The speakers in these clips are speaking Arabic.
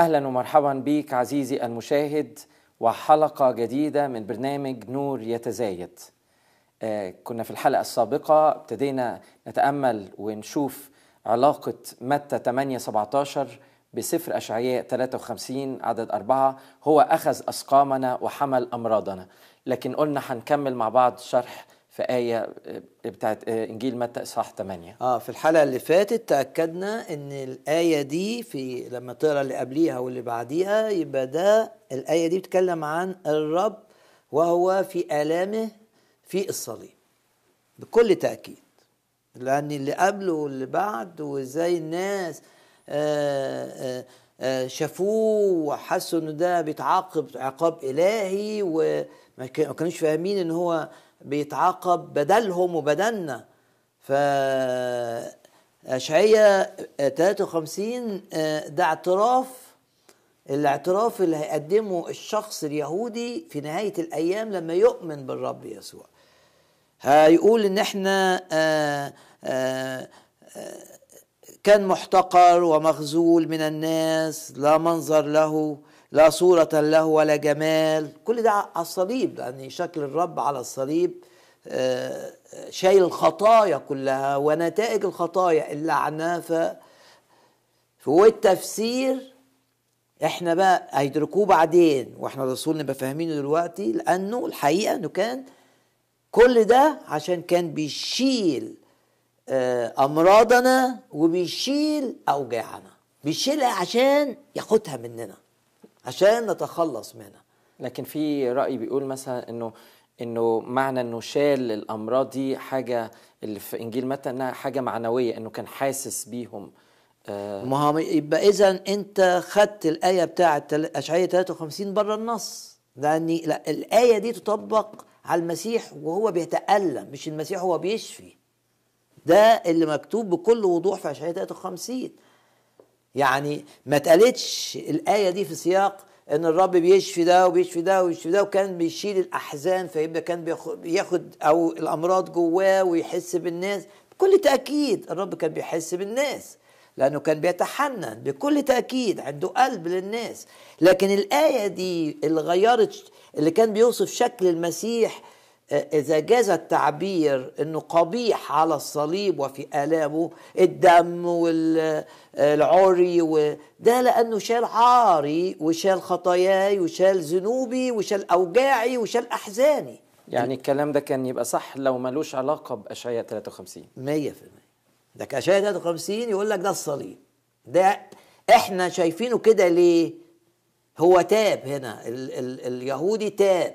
أهلا ومرحبا بك عزيزي المشاهد وحلقة جديدة من برنامج نور يتزايد. آه كنا في الحلقة السابقة ابتدينا نتأمل ونشوف علاقة متى 8 17 بسفر أشعياء 53 عدد أربعة. هو أخذ أسقامنا وحمل أمراضنا. لكن قلنا هنكمل مع بعض شرح في آية بتاعت إنجيل متى إصحاح 8 آه في الحلقة اللي فاتت تأكدنا إن الآية دي في لما تقرأ اللي قبليها واللي بعديها يبقى ده الآية دي بتتكلم عن الرب وهو في آلامه في الصليب بكل تأكيد. لأن اللي قبله واللي بعد وإزاي الناس آآ آآ شافوه وحسوا إنه ده بيتعاقب عقاب إلهي وما كانوش فاهمين إن هو بيتعاقب بدلهم وبدلنا. ف أشعية 53 ده اعتراف. الاعتراف اللي هيقدمه الشخص اليهودي في نهاية الأيام لما يؤمن بالرب يسوع. هيقول إن إحنا آآ آآ كان محتقر ومخذول من الناس لا منظر له. لا صورة له ولا جمال. كل ده على الصليب لأن شكل الرب على الصليب شايل الخطايا كلها ونتائج الخطايا اللعنة ف والتفسير إحنا بقى هيدركوه بعدين وإحنا الرسول نبقى فاهمينه دلوقتي لأنه الحقيقة إنه كان كل ده عشان كان بيشيل أمراضنا وبيشيل أوجاعنا بيشيلها عشان ياخدها مننا. عشان نتخلص منها. لكن في رأي بيقول مثلا إنه إنه معنى إنه شال الأمراض دي حاجة اللي في إنجيل متى إنها حاجة معنوية إنه كان حاسس بيهم. آه. ما هو يبقى إذا أنت خدت الآية بتاعة أشعية 53 بره النص. لأن لا الآية دي تطبق على المسيح وهو بيتألم مش المسيح هو بيشفي. ده اللي مكتوب بكل وضوح في أشعية 53 يعني ما اتقالتش الآية دي في سياق إن الرب بيشفي ده وبيشفي ده وبيشفي ده وكان بيشيل الأحزان فيبقى كان بياخد أو الأمراض جواه ويحس بالناس بكل تأكيد. الرب كان بيحس بالناس لأنه كان بيتحنن بكل تأكيد عنده قلب للناس. لكن الآية دي اللي غيرت اللي كان بيوصف شكل المسيح إذا جاز التعبير إنه قبيح على الصليب وفي آلامه الدم والعري وده لأنه شال عاري وشال خطاياي وشال ذنوبي وشال أوجاعي وشال أحزاني. يعني الكلام ده كان يبقى صح لو ملوش علاقة بأشعياء 53 100% ده أشعياء 53 يقول لك ده الصليب. ده إحنا شايفينه كده ليه؟ هو تاب هنا ال ال اليهودي تاب.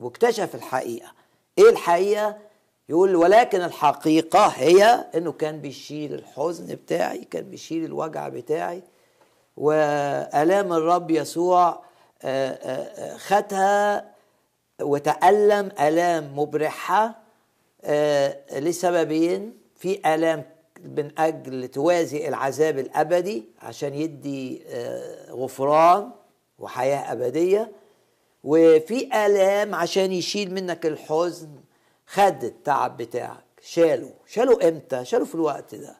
واكتشف الحقيقة. إيه الحقيقة؟ يقول ولكن الحقيقة هي إنه كان بيشيل الحزن بتاعي كان بيشيل الوجع بتاعي وآلام الرب يسوع خدها وتألم آلام مبرحة لسببين في آلام من أجل توازي العذاب الأبدي عشان يدي غفران وحياة أبدية وفي آلام عشان يشيل منك الحزن. خد التعب بتاعك. شاله شاله إمتى؟ شاله في الوقت ده.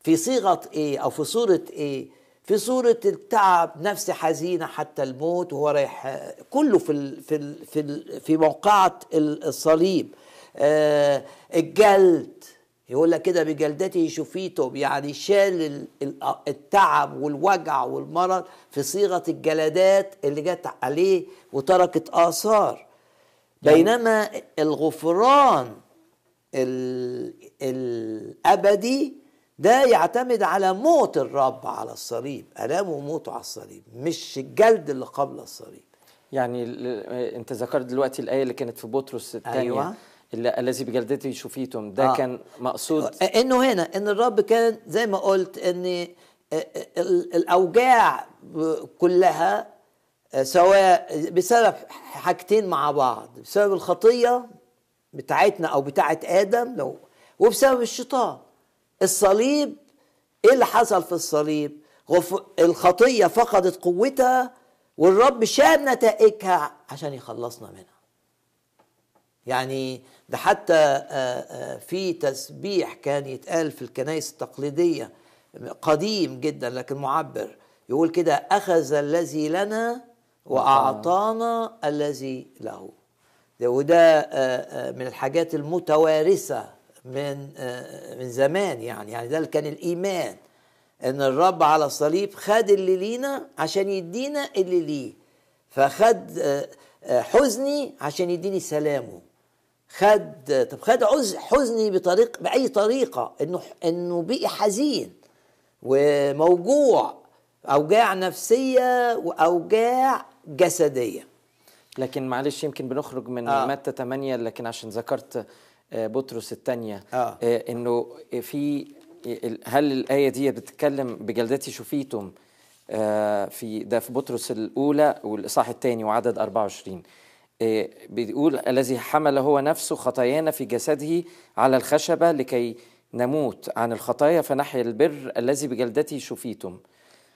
في صيغة إيه؟ أو في صورة إيه؟ في صورة التعب نفس حزينة حتى الموت وهو رايح كله في في في في موقعة الصليب. آه الجلد. يقول لك كده بجلدته شفيتم يعني شال التعب والوجع والمرض في صيغة الجلدات اللي جت عليه وتركت آثار. بينما الغفران ال- الأبدي ده يعتمد على موت الرب على الصليب ألامه وموته على الصليب مش الجلد اللي قبل الصليب. يعني انت ذكرت دلوقتي الآية اللي كانت في بطرس الثانية. أيوة. الذي بجلدته شفيتم. ده آه. كان مقصود. إنه هنا إن الرب كان زي ما قلت إن ال- الأوجاع كلها سواء بسبب حاجتين مع بعض بسبب الخطية بتاعتنا أو بتاعت آدم لو وبسبب الشيطان. الصليب إيه اللي حصل في الصليب؟ غف... الخطية فقدت قوتها والرب شال نتائجها عشان يخلصنا منها. يعني ده حتى آه، آه، في تسبيح كان يتقال في الكنائس التقليدية قديم جدا لكن معبر. يقول كده أخذ الذي لنا وأعطانا الذي له. ده وده آه، من الحاجات المتوارثة من من زمان يعني. يعني ده كان الإيمان إن الرب على الصليب خد اللي لينا عشان يدينا اللي ليه. فخد حزني عشان يديني سلامه. خد طب خد عز حزني بطريق بأي طريقة إنه إنه بقي حزين وموجوع أوجاع نفسية وأوجاع جسدية لكن معلش يمكن بنخرج من آه. آه. متى 8 لكن عشان ذكرت آه، بطرس الثانية آه. إنه في هل الآية دي بتتكلم بجلدتي شفيتم آه، في ده في بطرس الأولى والإصحاح الثاني وعدد 24 آه، بيقول الذي حمل هو نفسه خطايانا في جسده على الخشبة لكي نموت عن الخطايا فنحيا البر الذي بجلدته شفيتم.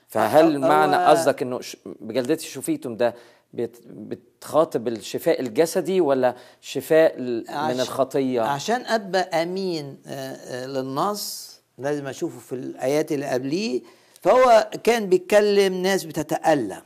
فهل معنى قصدك إنه بجلدتي شفيتم ده بت- بتخاطب الشفاء الجسدي ولا شفاء من الخطية؟ عشان أبقى أمين آه، آه، للنص لازم أشوفه في الآيات اللي قبليه فهو كان بيتكلم ناس بتتألم.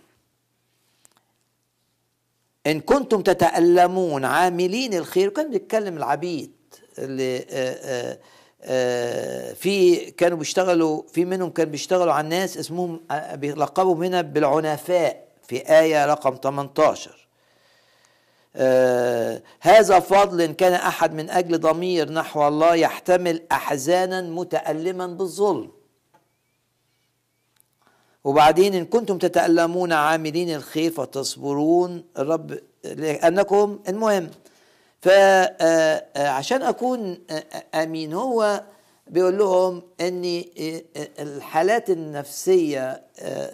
إن كنتم تتألمون عاملين الخير وكان بيتكلم العبيد اللي آه، آه، آه، في كانوا بيشتغلوا في منهم كانوا بيشتغلوا على الناس اسمهم بيلقبهم هنا بالعنفاء في آية رقم 18 آه هذا فضل إن كان أحد من أجل ضمير نحو الله يحتمل أحزانا متألما بالظلم. وبعدين إن كنتم تتألمون عاملين الخير فتصبرون الرب لأنكم المهم. فعشان أكون آه، آه، أمين هو بيقول لهم أن الحالات النفسية آه،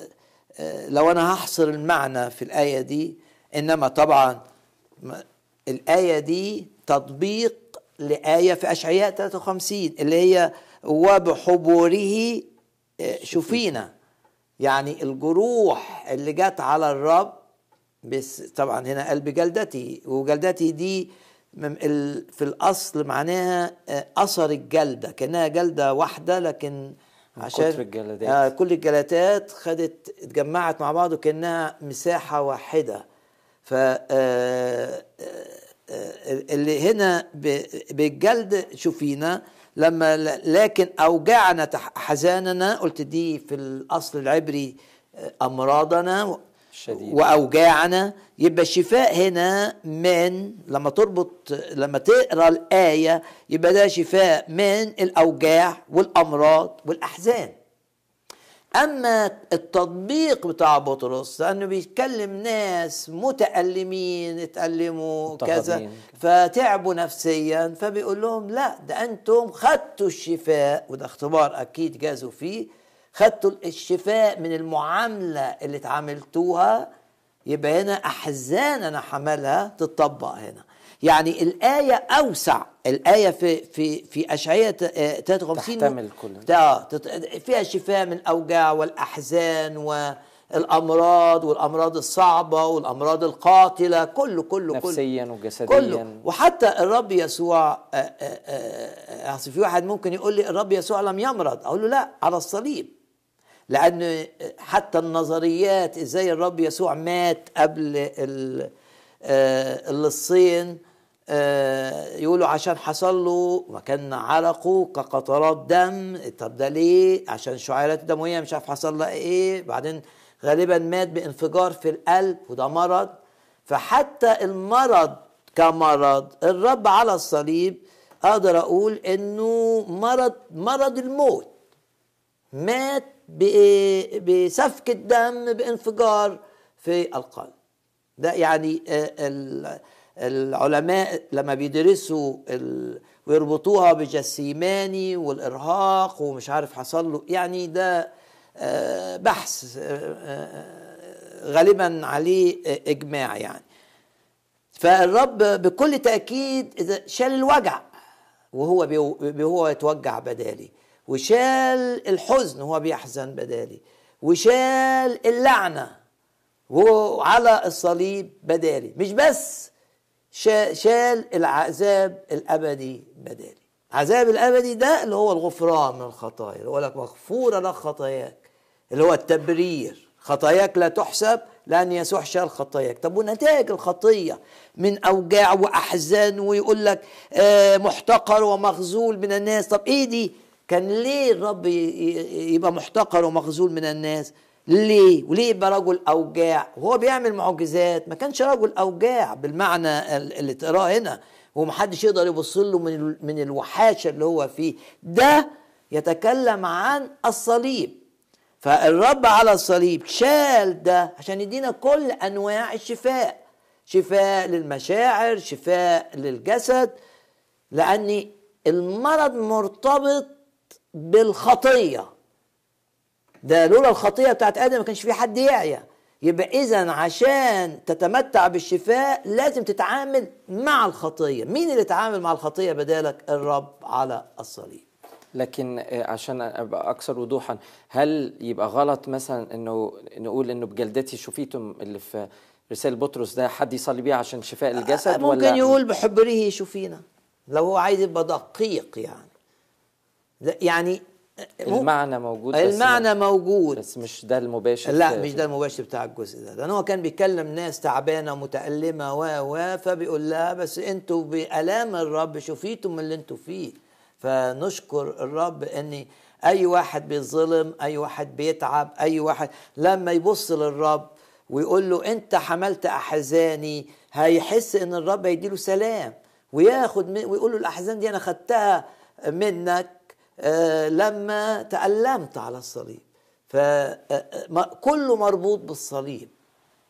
آه، لو أنا هحصر المعنى في الآية دي إنما طبعا الآية دي تطبيق لآية في أشعياء 53 اللي هي وبحبوره آه، شفينا. يعني الجروح اللي جت على الرب بس طبعا هنا قال بجلدتي وجلدتي دي في الأصل معناها آه، أثر الجلدة كأنها جلدة واحدة لكن عشان كتر الجلدات. آه كل الجلدات خدت اتجمعت مع بعض وكأنها مساحة واحدة ف آه، آه، اللي هنا بالجلد شوفينا لما لكن أوجعنا تح- حزاننا قلت دي في الأصل العبري آه، أمراضنا الشديدة. وأوجاعنا يبقى الشفاء هنا من لما تربط لما تقرأ الآية يبقى ده شفاء من الأوجاع والأمراض والأحزان أما التطبيق بتاع بطرس لأنه بيتكلم ناس متألمين اتالموا كذا. فتعبوا نفسيا فبيقول لهم لا ده أنتم خدتوا الشفاء وده اختبار أكيد جازوا فيه خدتوا الشفاء من المعاملة اللي اتعاملتوها يبقى هنا أحزان أنا حملها تطبق هنا يعني الآية أوسع. الآية في في في اشعياء 53 تحتمل كل ده. تت- فيها شفاء من الأوجاع والأحزان والأمراض والأمراض الصعبة والأمراض القاتلة. كله كله نفسيا كله وجسديا. كله. وحتى الرب يسوع آه، آه، آه، أصل في واحد ممكن يقول لي الرب يسوع لم يمرض. أقول له لا على الصليب. لأن حتى النظريات إزاي الرب يسوع مات قبل ال- آه، اللصين آه، يقولوا عشان حصل له وكان عرقه كقطرات دم. طب ده ليه؟ عشان شعيرات الدمويه مش عارف حصل لها إيه. بعدين غالبا مات بانفجار في القلب وده مرض. فحتى المرض كمرض الرب على الصليب أقدر أقول إنه مرض مرض الموت. مات بسفك الدم بانفجار في القلب. ده يعني آه، العلماء لما بيدرسوا ال- ويربطوها بجسيماني والإرهاق ومش عارف حصل له يعني ده آه، بحث آه، آه، غالبا عليه إجماع يعني. فالرب بكل تأكيد إذا شال الوجع وهو وهو يتوجع بدالي وشال الحزن وهو بيحزن بدالي وشال اللعنة وهو على الصليب بدالي. مش بس شال العذاب الأبدي بدالي. العذاب الأبدي ده اللي هو الغفران من الخطايا اللي هو لك مغفورة لك خطاياك اللي هو التبرير. خطاياك لا تحسب لأن يسوع شال خطاياك. طب ونتائج الخطية؟ من أوجاع وأحزان ويقول لك آه، محتقر ومخذول من الناس. طب إيه دي؟ كان ليه الرب يبقى محتقر ومخذول من الناس؟ ليه؟ وليه يبقى رجل أوجاع؟ وهو بيعمل معجزات. ما كانش رجل أوجاع بالمعنى ال- اللي تقراه هنا. ومحدش يقدر يبص له من من الوحاشة اللي هو فيه. ده يتكلم عن الصليب. فالرب على الصليب شال ده عشان يدينا كل أنواع الشفاء. شفاء للمشاعر شفاء للجسد. لأن المرض مرتبط بالخطية. ده لولا الخطيه بتاعت آدم ما كانش في حد يعيا. يبقى اذا عشان تتمتع بالشفاء لازم تتعامل مع الخطيه مين اللي اتعامل مع الخطيه بدالك؟ الرب على الصليب. لكن آه، عشان أبقى أكثر وضوحا هل يبقى غلط مثلا إنه نقول إنه بجلدتي شفيتم اللي في رسالة بطرس ده حد يصلي بيه عشان شفاء الجسد ممكن ولا؟ يقول بحبره يشوفينا لو هو عايز يبقى دقيق يعني. يعني المعنى موجود بس المعنى موجود. بس مش ده المباشر لا مش ده المباشر بتاع الجزء ده. لأن هو كان بيكلم ناس تعبانة متالمه و و فبيقول لها بس أنتوا بألام الرب شفيتم اللي أنتوا فيه. فنشكر الرب ان أي واحد بيظلم أي واحد بيتعب أي واحد لما يبص للرب ويقول له أنت حملت أحزاني هيحس إن الرب هيديله سلام وياخد ويقول له الأحزان دي أنا خدتها منك. لما تألمت على الصليب. فكله مربوط بالصليب.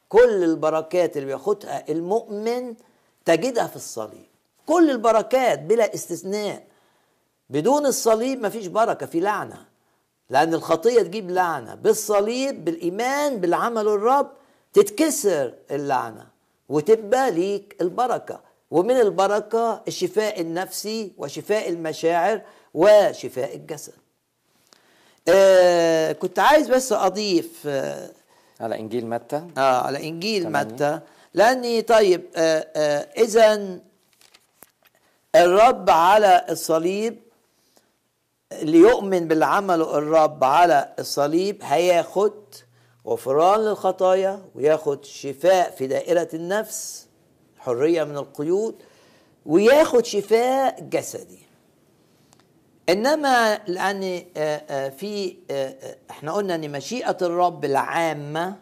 كل البركات اللي بياخدها المؤمن تجدها في الصليب. كل البركات بلا استثناء. بدون الصليب مفيش بركة في لعنة. لأن الخطية تجيب لعنة. بالصليب بالإيمان بالعمل الرب تتكسر اللعنة وتبقى ليك البركة. ومن البركة الشفاء النفسي وشفاء المشاعر وشفاء الجسد. آه كنت عايز بس أضيف آه على إنجيل متى؟ آه على إنجيل. متى. لأني طيب آه آه إذا الرب على الصليب اللي يؤمن باللي عمله الرب على الصليب هياخد غفران للخطايا وياخد شفاء في دائرة النفس. حرية من القيود وياخد شفاء جسدي. إنما لأن آه، آه، في آه، إحنا قلنا إن مشيئة الرب العامة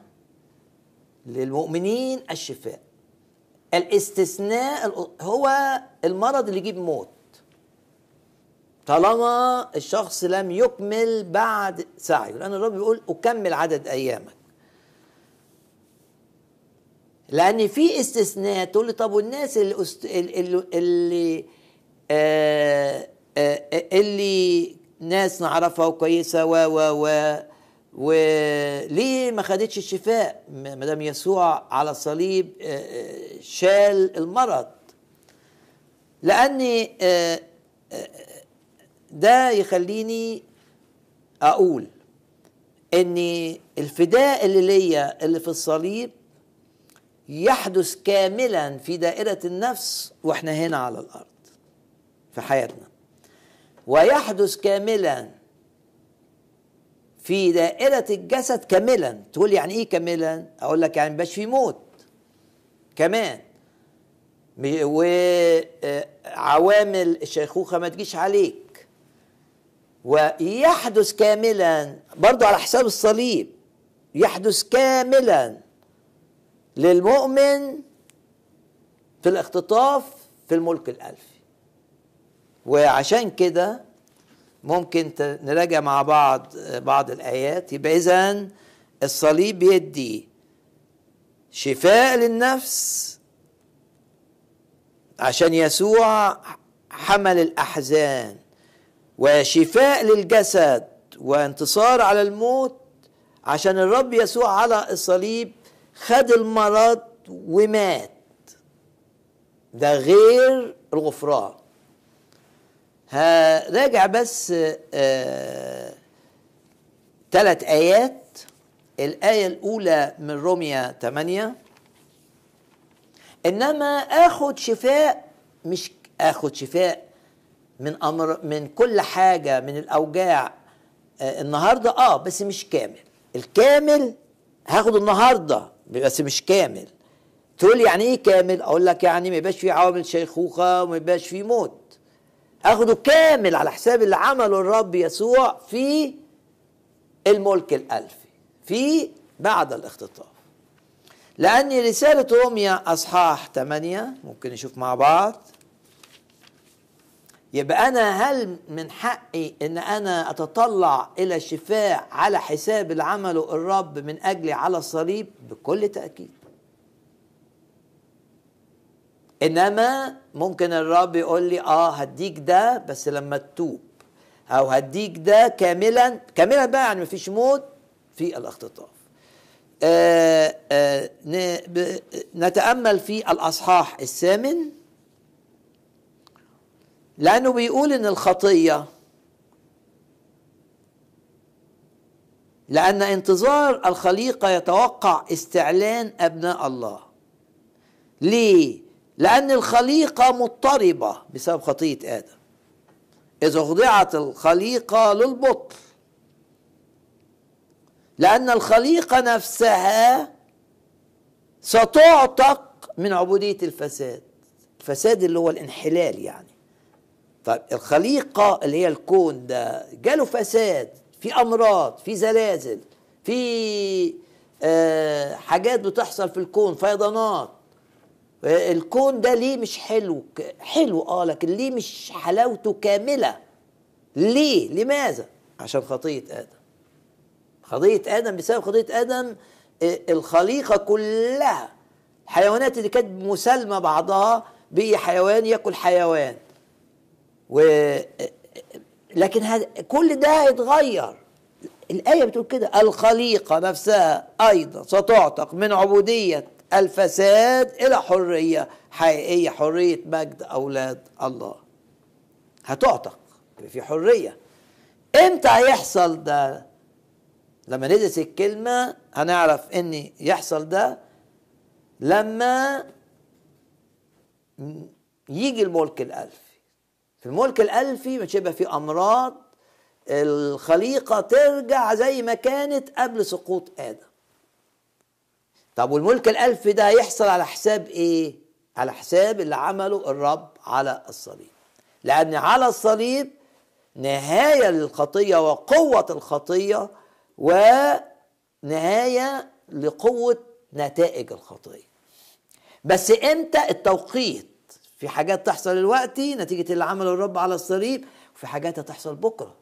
للمؤمنين الشفاء. الاستثناء ال- هو المرض اللي يجيب موت. طالما الشخص لم يكمل بعد سعيه. لأن الرب بيقول أكمل عدد أيامك. لأن في استثناء. تقول لي طب والناس اللي أست... اللي, اللي آه آه اللي ناس نعرفها وكويسة و و و وليه ما خدتش الشفاء؟ ما دام يسوع على الصليب آه، آه، شال المرض. آه، آه، ده يخليني أقول إن الفداء اللي ليا اللي في الصليب يحدث كاملا في دائرة النفس وإحنا هنا على الأرض في حياتنا. ويحدث كاملا في دائرة الجسد كاملا. تقول يعني إيه كاملا؟ أقول لك يعني مبقاش في موت. كمان. وعوامل الشيخوخة ما تجيش عليك. ويحدث كاملا برضو على حساب الصليب. يحدث كاملا للمؤمن في الاختطاف في الملك الألفي. وعشان كده ممكن نراجع مع بعض بعض الآيات. يبقى إذا الصليب بيدي شفاء للنفس عشان يسوع حمل الأحزان وشفاء للجسد وانتصار على الموت عشان الرب يسوع على الصليب خد المرض ومات. ده غير الغفران. هراجع بس ثلاث آه آيات. الآية الأولى من روميا 8 إنما آخد شفاء مش آخد شفاء من أمر من كل حاجة من الأوجاع آه النهاردة. آه بس مش كامل. الكامل هاخد النهاردة. بس مش كامل. تقول يعني إيه كامل؟ أقول لك يعني ما يبقاش فيه عوامل شيخوخة وما يبقاش فيه موت. أخده كامل على حساب اللي عمله الرب يسوع في الملك الألفي في بعد الاختطاف. لأن رسالة روميا أصحاح 8 ممكن نشوف مع بعض. يبقى أنا هل من حقي إن أنا أتطلع إلى الشفاء على حساب اللي عمله الرب من أجلي على الصليب؟ بكل تأكيد. إنما ممكن الرب يقول لي آه هديك ده بس لما تتوب. أو هديك ده كاملا كاملا بقى يعني مفيش موت في الاختطاف. آه آه نتأمل في الأصحاح الثامن. لأنه بيقول إن الخطية. لأن انتظار الخليقة يتوقع استعلان أبناء الله. ليه؟ لأن الخليقة مضطربة بسبب خطية آدم. إذا خضعت الخليقة للبطل لأن الخليقة نفسها ستعتق من عبودية الفساد. الفساد اللي هو الانحلال يعني. طيب الخليقة اللي هي الكون ده جاله فساد في أمراض في زلازل في آه حاجات بتحصل في الكون فيضانات. الكون ده ليه مش حلو؟ حلو آه لكن ليه مش حلاوته كاملة؟ ليه؟ لماذا؟ عشان خطية آدم. خطية آدم بسبب خطية آدم الخليقة كلها الحيوانات اللي كانت مسالمة بعضها بقي حيوان يأكل حيوان. و لكن هذا كل ده هيتغير الآية بتقول كده الخليقة نفسها أيضا ستعتق من عبودية الفساد إلى حرية حقيقية حرية مجد أولاد الله. هتعتق في حرية. إمتى هيحصل ده؟ لما ندرس الكلمة هنعرف إن يحصل ده لما يجي الملك الالفي في الملك الألفي مش هيبقى في أمراض الخليقة ترجع زي ما كانت قبل سقوط آدم. طب والملك الألف ده هيحصل على حساب إيه؟ على حساب اللي عمله الرب على الصليب. لأن على الصليب نهاية للخطية وقوة الخطية ونهاية لقوة نتائج الخطية. بس إمتى التوقيت؟ في حاجات تحصل دلوقتي نتيجة اللي عمله الرب على الصليب وفي حاجات هتحصل بكرة.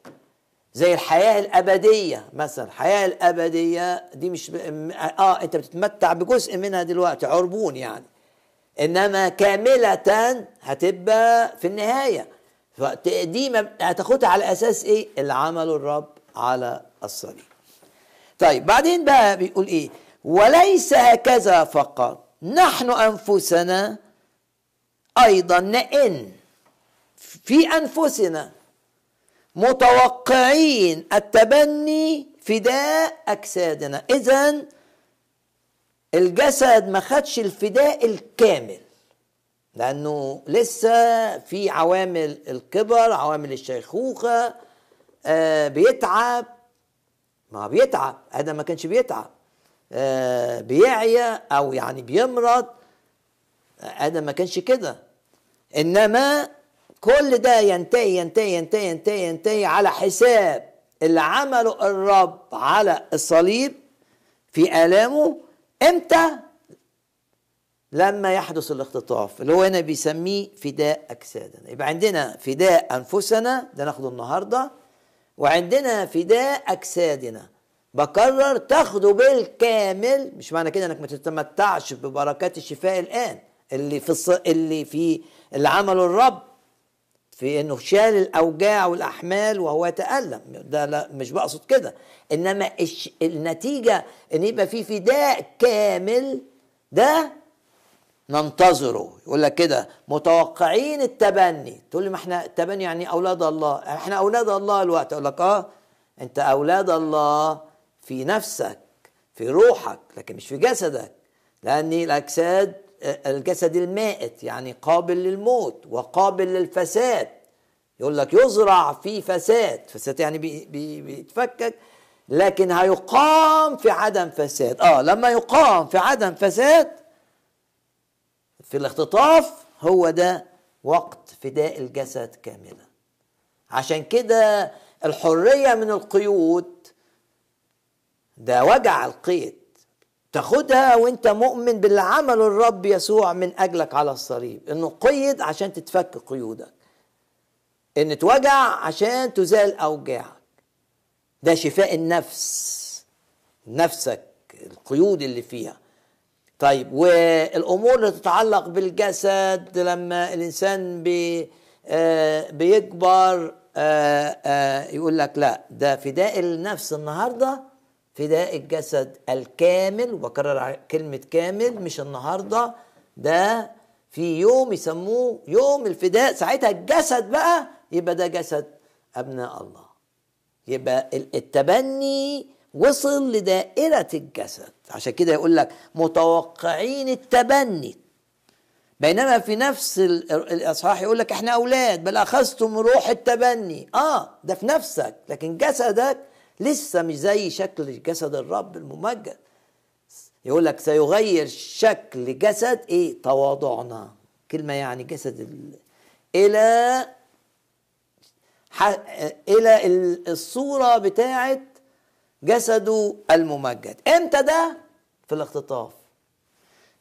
زي الحياة الأبدية مثلا. الحياة الأبدية دي مش ب... آه أنت بتتمتع بجزء منها دلوقتي عربون يعني. إنما كاملة هتبقى في النهاية. دي هتاخدها على أساس إيه؟ اللي عمله الرب على الصليب. طيب بعدين بقى بيقول إيه؟ وليس هكذا فقط. نحن أنفسنا أيضا نئن في أنفسنا متوقعين التبني فداء أجسادنا. اذا الجسد ما خدش الفداء الكامل لأنه لسه في عوامل الكبر عوامل الشيخوخة آه بيتعب. ما بيتعب آدم ما كانش بيتعب. آه بيعيا أو يعني بيمرض آدم ما كانش كده. إنما كل ده ينتهي ينتهي ينتهي ينتهي ينتهي على حساب اللي عمله الرب على الصليب في آلامه. إمتى؟ لما يحدث الاختطاف اللي هو هنا بيسميه فداء أجسادنا. يبقى عندنا فداء أنفسنا ده ناخده النهارده. وعندنا فداء أجسادنا بكرر تاخده بالكامل. مش معنى كده إنك ما تتمتعش ببركات الشفاء الآن. اللي في الص... اللي في اللي عمله الرب في إنه شال الأوجاع والأحمال وهو يتألم. ده لا مش بقصد كده. إنما الش... النتيجة إن يبقى في فداء كامل ده ننتظره. يقول لك كده متوقعين التبني. تقول لي ما إحنا التبني يعني أولاد الله. إحنا أولاد الله الوقت. أقول لك آه أنت أولاد الله في نفسك في روحك لكن مش في جسدك. لأن الأجساد الجسد المائت يعني قابل للموت وقابل للفساد. يقول لك يزرع في فساد فساد يعني بي بي بيتفكك لكن هيقام في عدم فساد. آه لما يقام في عدم فساد في الاختطاف هو ده وقت فداء الجسد كاملا. عشان كده الحرية من القيود ده وجع القيد. تاخدها وانت مؤمن باللي عمله الرب يسوع من أجلك على الصليب. إنه قيد عشان تتفك قيودك. إن توجع عشان تزال أوجاعك. ده شفاء النفس. نفسك القيود اللي فيها. طيب والأمور اللي تتعلق بالجسد لما الإنسان بي آه بيكبر آه آه يقول لك لا ده فداء النفس النهارده فداء الجسد الكامل وبكرر كلمة كامل مش النهاردة ده في يوم يسموه يوم الفداء. ساعتها الجسد بقى يبقى ده جسد أبناء الله. يبقى التبني وصل لدائرة الجسد. عشان كده يقول لك متوقعين التبني. بينما في نفس الإصحاح يقول لك إحنا أولاد بل أخذتم روح التبني. آه ده في نفسك لكن جسدك لسه مش زي شكل جسد الرب الممجد. يقول لك سيغير شكل جسد إيه؟ تواضعنا. كلمة يعني جسد ال... إلى ح... إلى الصورة بتاعه جسده الممجد. إمتى ده؟ في الاختطاف.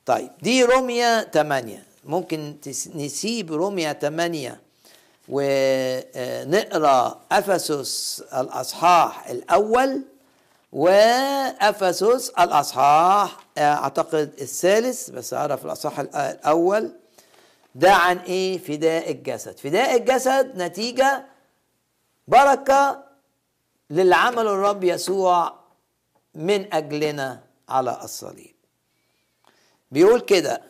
طيب دي روميا 8 ممكن نسيب روميا 8 ونقرأ أفسس الأصحاح الأول وأفسس الأصحاح أعتقد الثالث بس أعرف الأصحاح الأول. ده عن إيه؟ فداء الجسد. فداء الجسد نتيجة بركة للي عمله الرب يسوع من أجلنا على الصليب. بيقول كده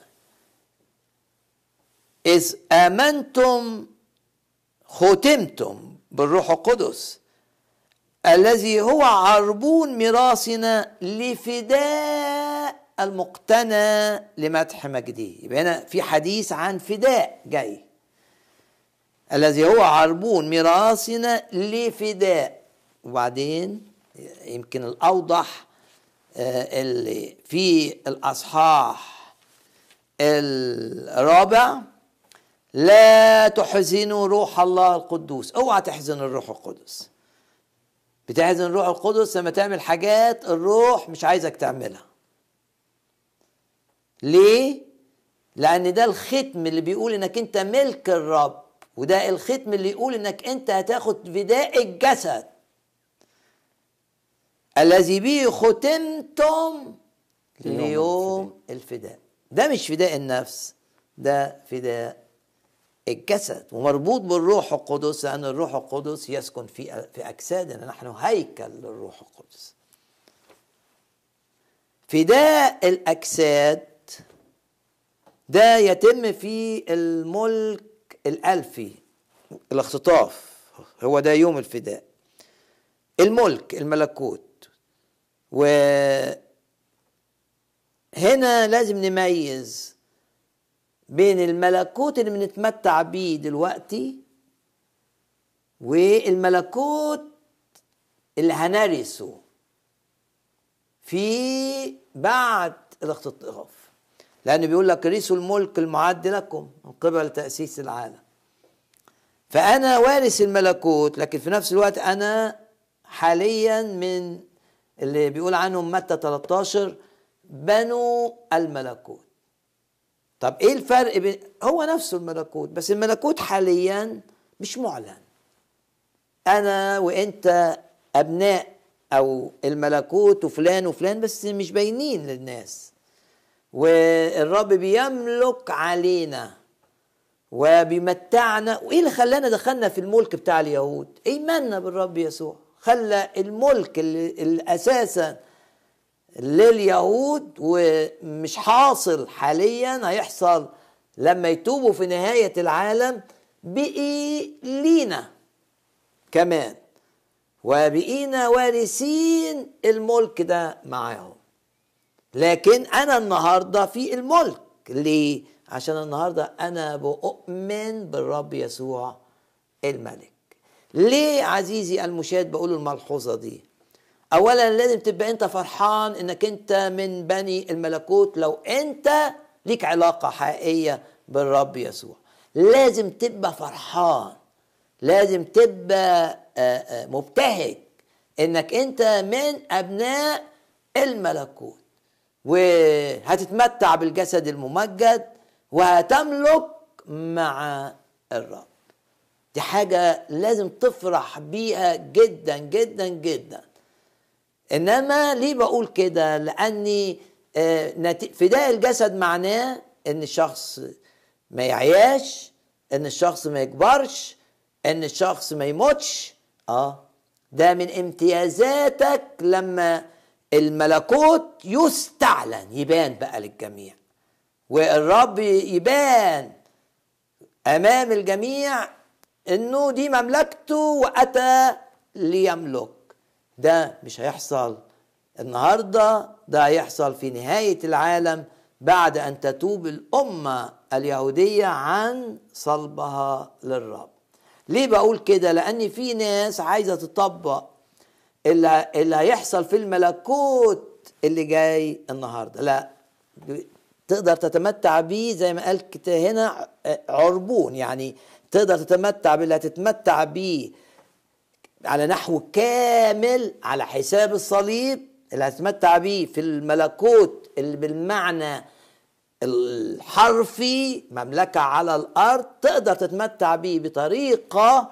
إذ آمنتم ختمتم بالروح القدس الذي هو عربون ميراثنا لفداء المقتنى لمدح مجده يبقى هنا في حديث عن فداء جاي. الذي هو عربون ميراثنا لفداء. وبعدين يمكن الأوضح اللي في الأصحاح الرابع لا تحزنوا روح الله القدوس. اوعى تحزن الروح القدس. بتحزن الروح القدس لما تعمل حاجات الروح مش عايزك تعملها. ليه؟ لأن ده الختم اللي بيقول إنك أنت ملك الرب وده الختم اللي يقول إنك أنت هتاخد فداء الجسد. الذي به ختمتم ليوم الفداء. ده مش فداء النفس ده فداء الجسد ومربوط بالروح القدس لأن الروح القدس يسكن في في أجسادنا. نحن هيكل للروح القدس. فداء الأجساد ده يتم في الملك الألفي الاختطاف. هو ده يوم الفداء. الملك الملكوت. وهنا لازم نميز بين الملكوت اللي بنتمتع بيه دلوقتي والملكوت اللي هنرثه في بعد الاختطاف لأنه بيقول لك رثوا الملك المعد لكم من قبل تأسيس العالم. فأنا وارث الملكوت لكن في نفس الوقت أنا حاليا من اللي بيقول عنهم متى 13 بنو الملكوت. طب إيه الفرق بين هو نفسه الملكوت بس الملكوت حاليا مش معلن. أنا وأنت أبناء أو الملكوت وفلان وفلان بس مش باينين للناس. والرب بيملك علينا وبيمتعنا. وإيه اللي خلانا دخلنا في الملك بتاع اليهود؟ إيماننا بالرب يسوع. خلى الملك اللي, أساسا لليهود ومش حاصل حاليا هيحصل لما يتوبوا في نهاية العالم بقي لينا كمان. وبقينا وارثين الملك ده معاهم. لكن أنا النهارده في الملك. ليه؟ عشان النهارده أنا بؤمن بالرب يسوع الملك. ليه عزيزي المشاهد بقول الملحوظة دي؟ اولا لازم تبقى أنت فرحان إنك أنت من بني الملكوت. لو أنت ليك علاقة حقيقية بالرب يسوع لازم تبقى فرحان لازم تبقى مبتهج إنك أنت من أبناء الملكوت. وهتتمتع بالجسد الممجد وهتملك مع الرب. دي حاجة لازم تفرح بيها جدا جدا جدا. إنما ليه بقول كده؟ لأني فداء الجسد معناه إن الشخص ما يعياش إن الشخص ما يكبرش إن الشخص ما يموتش. آه. ده من امتيازاتك لما الملكوت يستعلن يبان بقى للجميع. والرب يبان أمام الجميع إنه دي مملكته وأتى ليملك. ده مش هيحصل. النهارده ده هيحصل في نهاية العالم بعد أن تتوب الأمة اليهودية عن صلبها للرب. ليه بقول كده؟ لأن في ناس عايزة تطبق اللي, اللي هيحصل في الملكوت اللي جاي النهارده. لا تقدر تتمتع بيه زي ما قال هنا عربون. يعني تقدر تتمتع باللي هتتمتع بيه على نحو كامل على حساب الصليب اللي هتتمتع بيه في الملكوت اللي بالمعنى الحرفي مملكة على الأرض تقدر تتمتع بيه بطريقة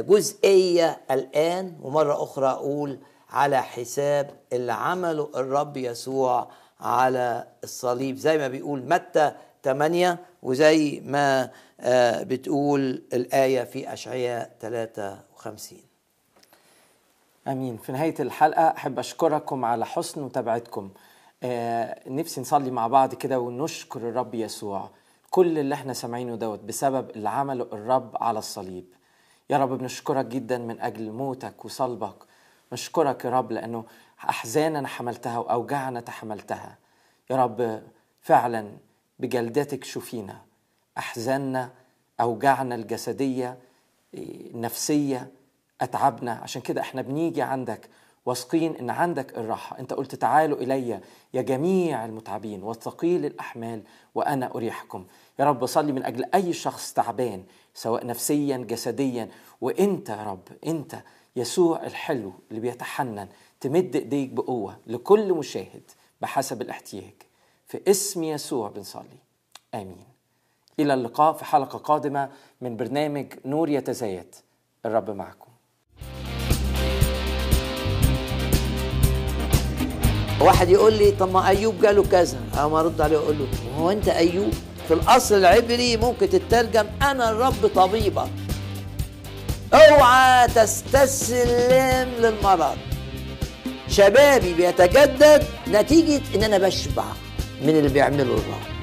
جزئية الآن. ومرة أخرى أقول على حساب اللي عمله الرب يسوع على الصليب. زي ما بيقول متى 8 وزي ما بتقول الآية في أشعياء 53 آمين. في نهاية الحلقة أحب أشكركم على حسن متابعتكم. آه نفسي نصلي مع بعض كده ونشكر الرب يسوع. كل اللي إحنا سامعينه دوت بسبب اللي عمله الرب على الصليب. يا رب بنشكرك جدا من أجل موتك وصلبك. نشكرك يا رب لأنه أحزاننا حملتها وأوجاعنا تحملتها. يا رب فعلا بجلدتك شوفينا أحزاننا أوجاعنا الجسدية النفسيه أتعبنا. عشان كده إحنا بنيجي عندك واثقين إن عندك الراحة. أنت قلت تعالوا إلي يا جميع المتعبين والثقيل الأحمال وأنا أريحكم. يا رب صلي من أجل أي شخص تعبان سواء نفسيا جسديا. وأنت يا رب أنت يسوع الحلو اللي بيتحنن تمد إيديك بقوة لكل مشاهد بحسب الاحتياج. في اسم يسوع بنصلي. آمين. إلى اللقاء في حلقة قادمة من برنامج نور يتزايد. الرب معكم. واحد يقول لي طب ما أيوب جاله كذا. أنا ارد عليه أقول له هو أنت أيوب؟ في الأصل العبري ممكن تترجم أنا الرب طبيبك. أوعى تستسلم للمرض. شبابي بيتجدد نتيجة إن أنا بشبع. من اللي بيعمله الرب